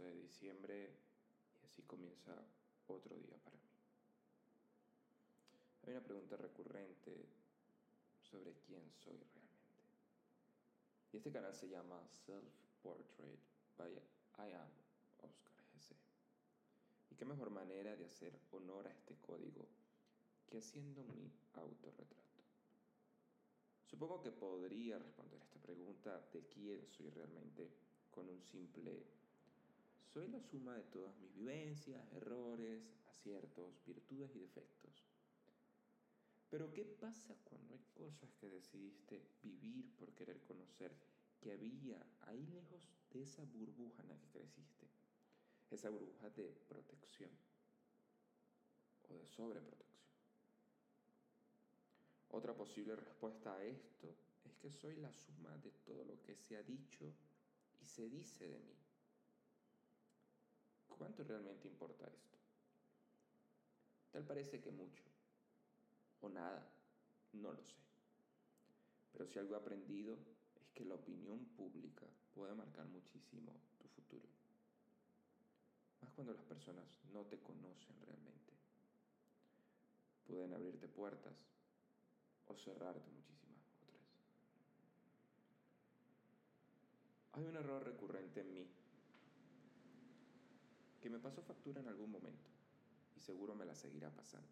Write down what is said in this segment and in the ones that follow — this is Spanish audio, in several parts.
12 de diciembre y así comienza otro día para mí. Hay una pregunta recurrente sobre quién soy realmente. Y este canal se llama Self Portrait by I Am Oscar GC. Y qué mejor manera de hacer honor a este código que haciendo mi autorretrato. Supongo que podría responder esta pregunta de quién soy realmente con un simple soy la suma de todas mis vivencias, errores, aciertos, virtudes y defectos. Pero ¿qué pasa cuando hay cosas que decidiste vivir por querer conocer que había ahí lejos de esa burbuja en la que creciste? Esa burbuja de protección o de sobreprotección. Otra posible respuesta a esto es que soy la suma de todo lo que se ha dicho y se dice de mí. ¿Cuánto realmente importa esto? Tal parece que mucho, o nada, no lo sé. Pero si algo he aprendido es que la opinión pública puede marcar muchísimo tu futuro. Más cuando las personas no te conocen realmente. Pueden abrirte puertas o cerrarte muchísimas otras. Hay un error recurrente en mí que me pasó factura en algún momento y seguro me la seguirá pasando.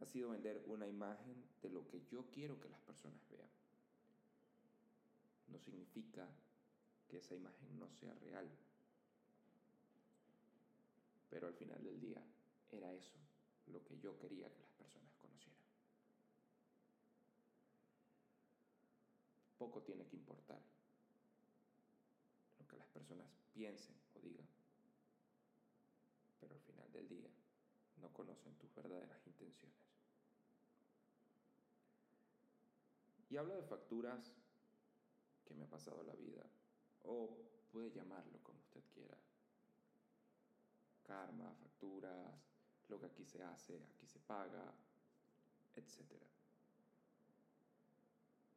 Ha sido vender una imagen de lo que yo quiero que las personas vean. No significa que esa imagen no sea real. Pero al final del día era eso lo que yo quería que las personas conocieran. poco tiene que importar lo que las personas piensen o digan. Pero al final del día no conocen tus verdaderas intenciones. Y hablo de facturas que me ha pasado la vida, o puede llamarlo como usted quiera. Karma, facturas, lo que aquí se hace, aquí se paga, etcétera.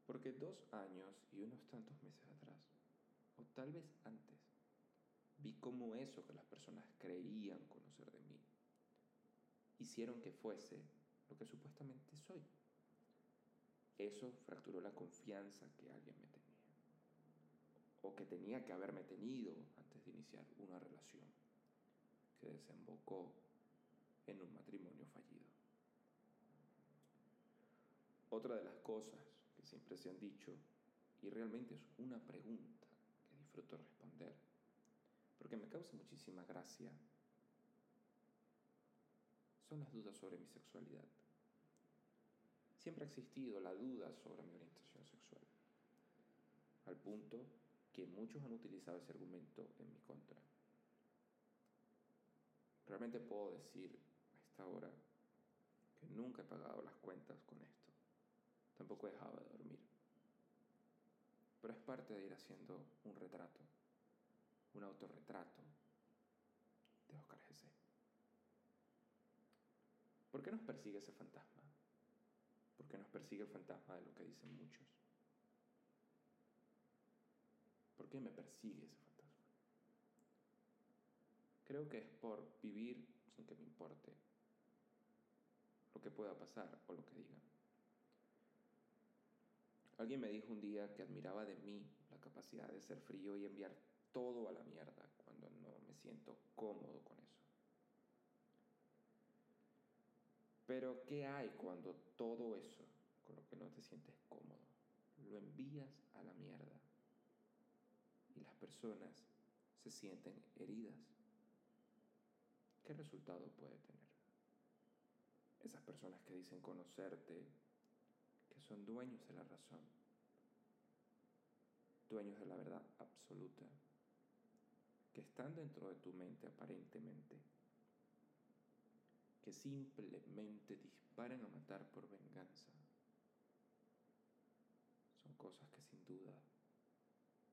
Porque dos años y unos tantos meses atrás, o tal vez antes, vi cómo eso que las personas creían conocer de mí, hicieron que fuese lo que supuestamente soy. Eso fracturó la confianza que alguien me tenía, o que tenía que haberme tenido antes de iniciar una relación que desembocó en un matrimonio fallido. Otra de las cosas que siempre se han dicho, y realmente es una pregunta que disfruto responder, porque me causa muchísima gracia, son las dudas sobre mi sexualidad. Siempre ha existido la duda sobre mi orientación sexual, al punto que muchos han utilizado ese argumento en mi contra. Realmente puedo decir a esta hora que nunca he pagado las cuentas con esto. Tampoco dejaba de dormir. Pero es parte de ir haciendo un retrato, un autorretrato de Oscar G.C. ¿Por qué nos persigue ese fantasma? ¿Por qué nos persigue el fantasma de lo que dicen muchos? ¿Por qué me persigue ese fantasma? Creo que es por vivir sin que me importe lo que pueda pasar o lo que digan. Alguien me dijo un día que admiraba de mí la capacidad de ser frío y enviar todo a la mierda cuando no me siento cómodo con eso. Pero ¿qué hay cuando todo eso, con lo que no te sientes cómodo, lo envías a la mierda y las personas se sienten heridas? ¿Qué resultado puede tener? Esas personas que dicen conocerte, que son dueños de la razón, dueños de la verdad absoluta, que están dentro de tu mente aparentemente, simplemente disparan a matar por venganza. Son cosas que sin duda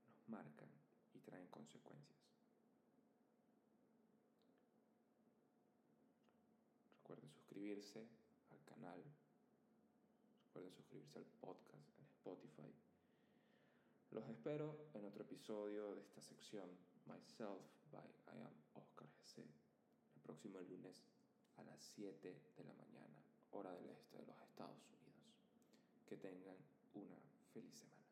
nos marcan y traen consecuencias. Recuerden suscribirse al canal Recuerden suscribirse al podcast en Spotify. Los espero en otro episodio de esta sección Myself by I am Oscar GC el próximo lunes 7 de la mañana, hora del este de los Estados Unidos. Que tengan una feliz semana.